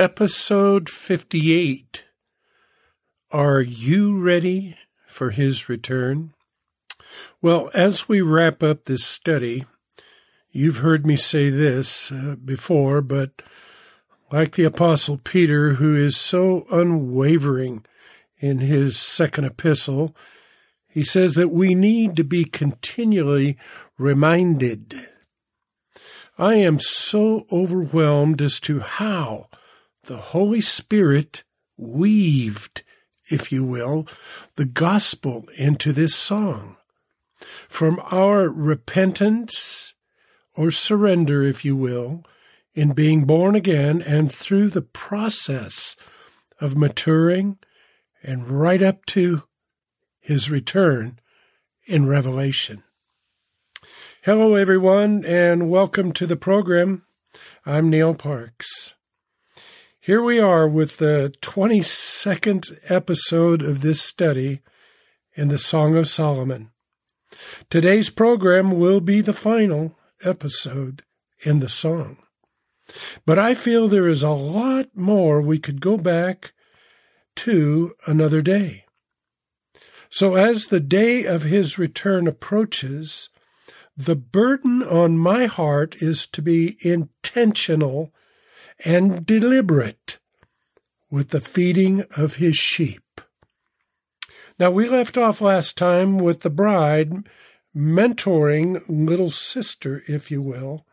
Episode 58 Are you ready for his return? Well, as we wrap up this study, you've heard me say this uh, before, but like the Apostle Peter, who is so unwavering in his second epistle, he says that we need to be continually reminded. I am so overwhelmed as to how the Holy Spirit weaved, if you will, the gospel into this song. From our repentance or surrender, if you will, in being born again and through the process of maturing and right up to his return in Revelation. Hello, everyone, and welcome to the program. I'm Neil Parks. Here we are with the 22nd episode of this study in the Song of Solomon. Today's program will be the final episode in the song. But I feel there is a lot more we could go back to another day. So as the day of his return approaches, the burden on my heart is to be intentional and deliberate with the feeding of his sheep. Now, we left off last time with the bride mentoring little sister, if you will,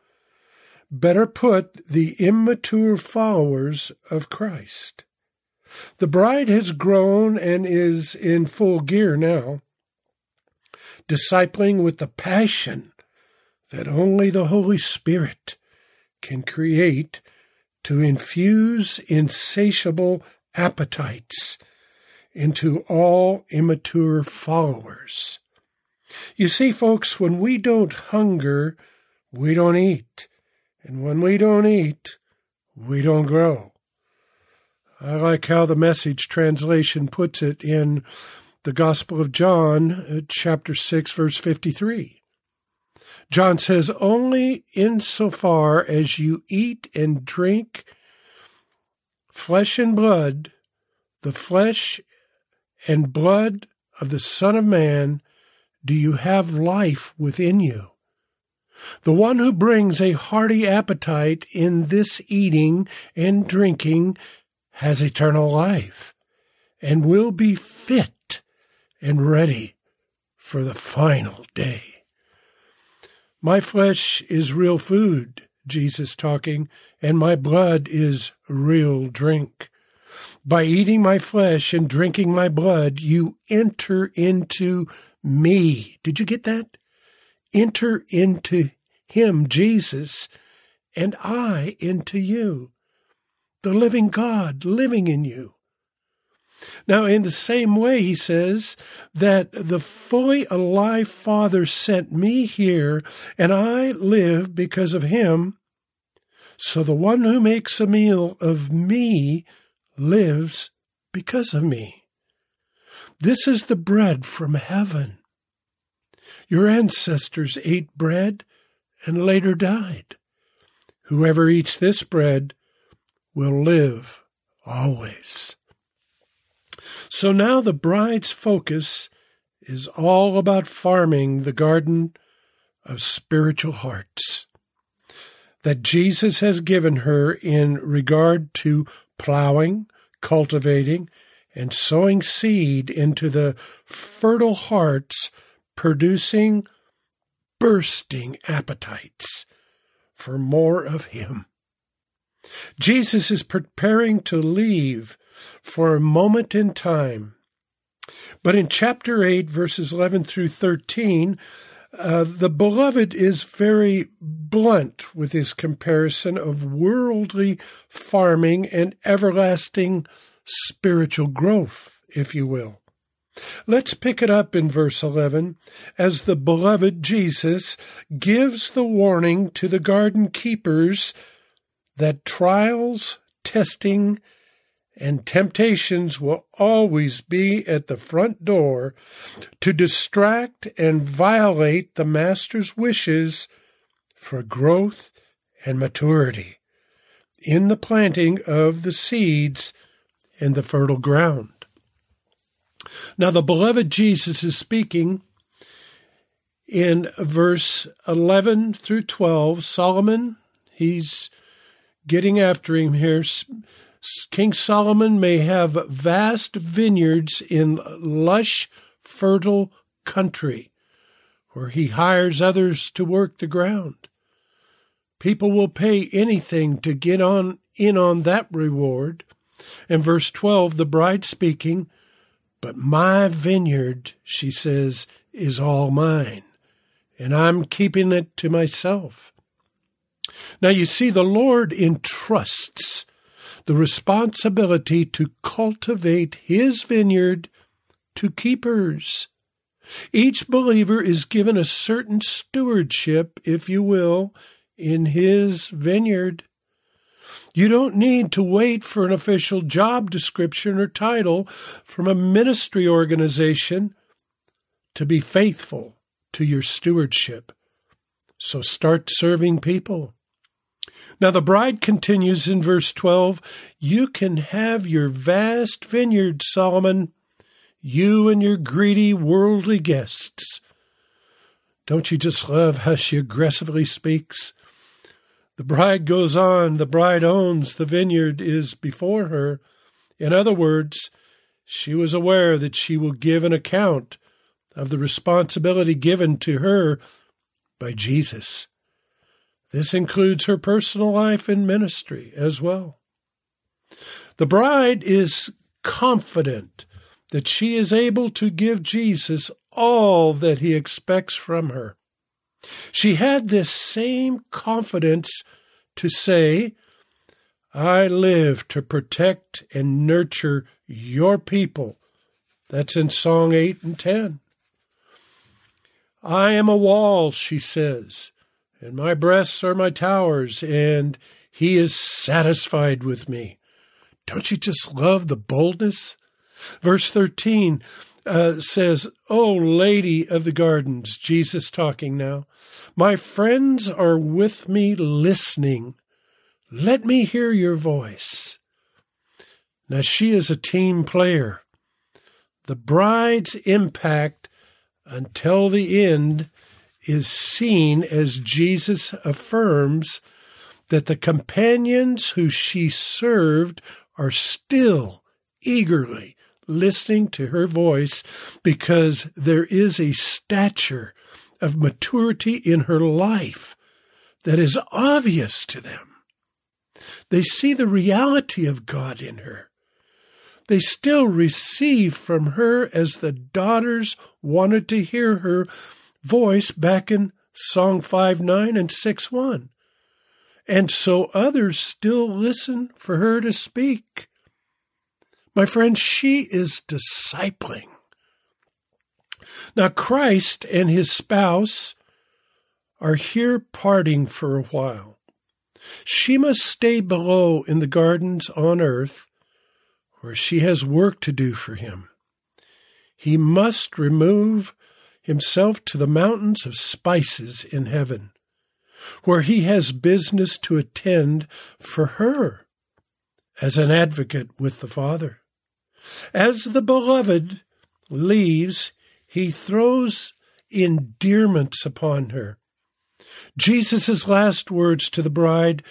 better put, the immature followers of Christ. The bride has grown and is in full gear now, discipling with the passion that only the Holy Spirit can create to infuse insatiable appetites into all immature followers. You see, folks, when we don't hunger, we don't eat. And when we don't eat, we don't grow. I like how the message translation puts it in the Gospel of John, uh, chapter 6, verse 53. John says, only insofar as you eat and drink flesh and blood, the flesh and blood of the Son of Man, do you have life within you. The one who brings a hearty appetite in this eating and drinking has eternal life and will be fit and ready for the final day. My flesh is real food, Jesus talking, and my blood is real drink. By eating my flesh and drinking my blood, you enter into me. Did you get that? Enter into him, Jesus, and I into you. The living God living in you. Now, in the same way, he says that the fully alive Father sent me here, and I live because of him. So the one who makes a meal of me lives because of me. This is the bread from heaven. Your ancestors ate bread and later died. Whoever eats this bread will live always. So now the bride's focus is all about farming the garden of spiritual hearts that Jesus has given her in regard to plowing, cultivating, and sowing seed into the fertile hearts, producing bursting appetites for more of Him. Jesus is preparing to leave for a moment in time. But in chapter 8, verses 11 through 13, uh, the beloved is very blunt with his comparison of worldly farming and everlasting spiritual growth, if you will. Let's pick it up in verse 11 as the beloved Jesus gives the warning to the garden keepers that trials, testing, and temptations will always be at the front door to distract and violate the Master's wishes for growth and maturity. in the planting of the seeds in the fertile ground. Now, the beloved Jesus is speaking in verse 11 through 12. Solomon, he's getting after him here. King Solomon may have vast vineyards in lush, fertile country where he hires others to work the ground. People will pay anything to get on in on that reward. And verse 12, the bride speaking, but my vineyard, she says, is all mine, and I'm keeping it to myself. Now you see, the Lord entrusts the responsibility to cultivate his vineyard to keepers. Each believer is given a certain stewardship, if you will, in his vineyard. You don't need to wait for an official job description or title from a ministry organization to be faithful to your stewardship. So start serving people. Now, the bride continues in verse 12 You can have your vast vineyard, Solomon, you and your greedy worldly guests. Don't you just love how she aggressively speaks? The bride goes on, the bride owns, the vineyard is before her. In other words, she was aware that she will give an account of the responsibility given to her by Jesus. This includes her personal life and ministry as well. The bride is confident that she is able to give Jesus all that he expects from her. She had this same confidence to say, I live to protect and nurture your people. That's in Song 8 and 10. I am a wall, she says, and my breasts are my towers, and he is satisfied with me. Don't you just love the boldness? Verse 13 uh, says, O Lady of the Gardens, Jesus talking now, my friends are with me listening. Let me hear your voice. Now, she is a team player. The bride's impact until the end is seen as Jesus affirms that the companions who she served are still eagerly listening to her voice because there is a stature of maturity in her life that is obvious to them. They see the reality of God in her. They still receive from her as the daughters wanted to hear her voice back in Song 5 9 and 6 1. And so others still listen for her to speak. My friend, she is discipling. Now, Christ and his spouse are here parting for a while. She must stay below in the gardens on earth, where she has work to do for him. He must remove himself to the mountains of spices in heaven, where he has business to attend for her as an advocate with the Father. As the beloved leaves, he throws endearments upon her. Jesus' last words to the bride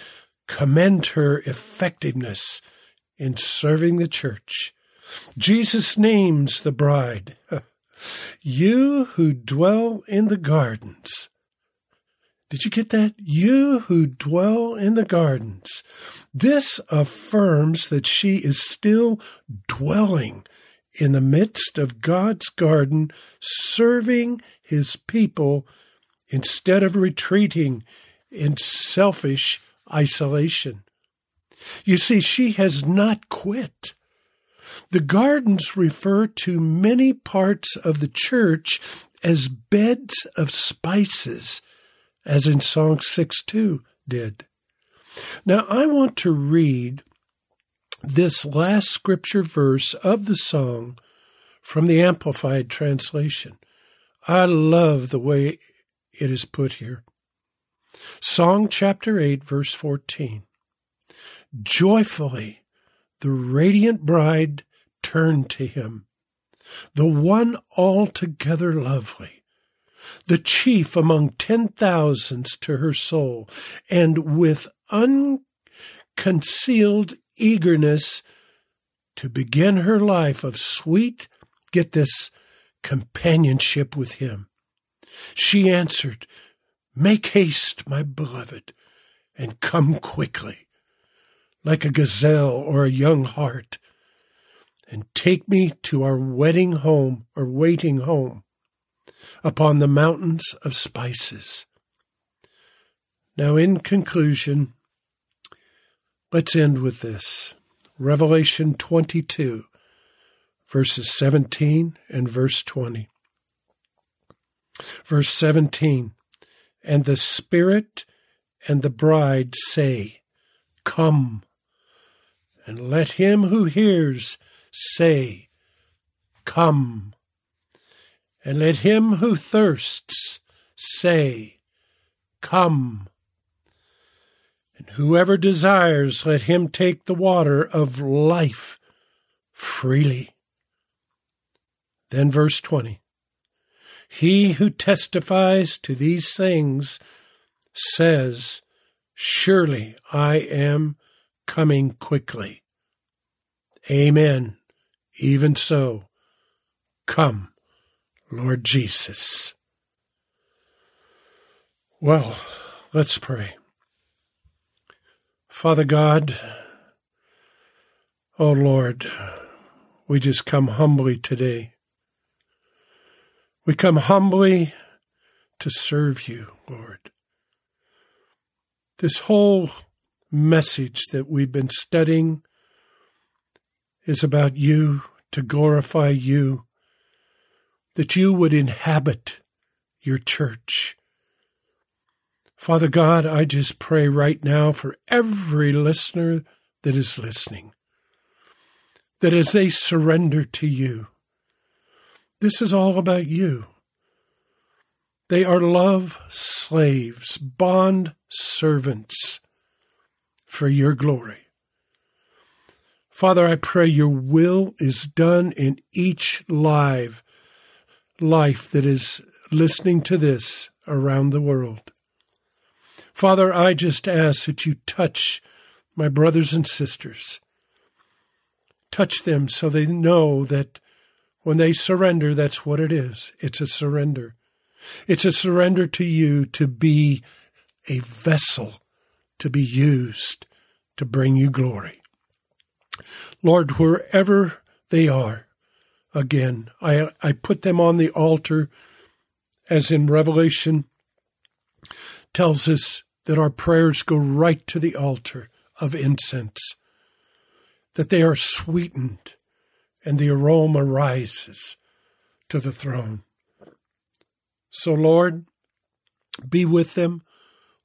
commend her effectiveness in serving the church. Jesus names the bride, You who dwell in the gardens. Did you get that? You who dwell in the gardens. This affirms that she is still dwelling in the midst of God's garden, serving his people instead of retreating in selfish isolation. You see, she has not quit. The gardens refer to many parts of the church as beds of spices as in Song 6 2 did. Now, I want to read this last scripture verse of the song from the Amplified Translation. I love the way it is put here. Song chapter 8, verse 14. Joyfully, the radiant bride turned to him, the one altogether lovely, the chief among ten thousands to her soul, and with unconcealed eagerness to begin her life of sweet, get this, companionship with him. She answered, Make haste, my beloved, and come quickly, like a gazelle or a young hart, and take me to our wedding home or waiting home upon the mountains of spices. Now, in conclusion, let's end with this Revelation 22, verses 17 and verse 20. Verse 17 And the Spirit and the bride say, Come. And let him who hears say, Come. And let him who thirsts say, Come. And whoever desires, let him take the water of life freely. Then, verse 20 He who testifies to these things says, Surely I am coming quickly. Amen. Even so, come, Lord Jesus. Well, let's pray. Father God, oh Lord, we just come humbly today. We come humbly to serve you, Lord. This whole message that we've been studying is about you, to glorify you, that you would inhabit your church Father God, I just pray right now for every listener that is listening, that as they surrender to you, this is all about you. They are love slaves, bond servants for your glory. Father, I pray your will is done in each live life that is listening to this around the world. Father, I just ask that you touch my brothers and sisters. Touch them so they know that when they surrender, that's what it is. It's a surrender. It's a surrender to you to be a vessel to be used to bring you glory. Lord, wherever they are, again, I, I put them on the altar as in Revelation tells us that our prayers go right to the altar of incense, that they are sweetened and the aroma rises to the throne. So, Lord, be with them,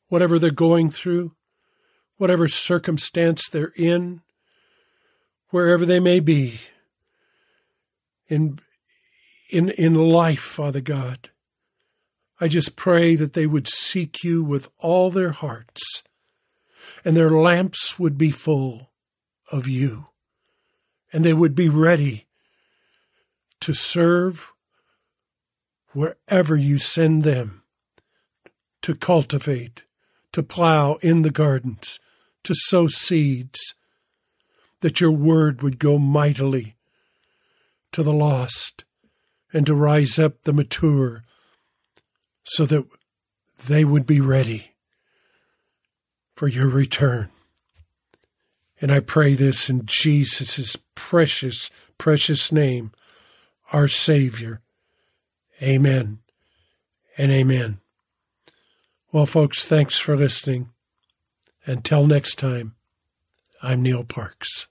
whatever they're going through, whatever circumstance they're in, wherever they may be in, in, in life, Father God. I just pray that they would seek you with all their hearts and their lamps would be full of you and they would be ready to serve wherever you send them to cultivate, to plow in the gardens, to sow seeds, that your word would go mightily to the lost and to rise up the mature so that they would be ready for your return. And I pray this in Jesus' precious, precious name, our Savior. Amen and amen. Well, folks, thanks for listening. Until next time, I'm Neil Parks.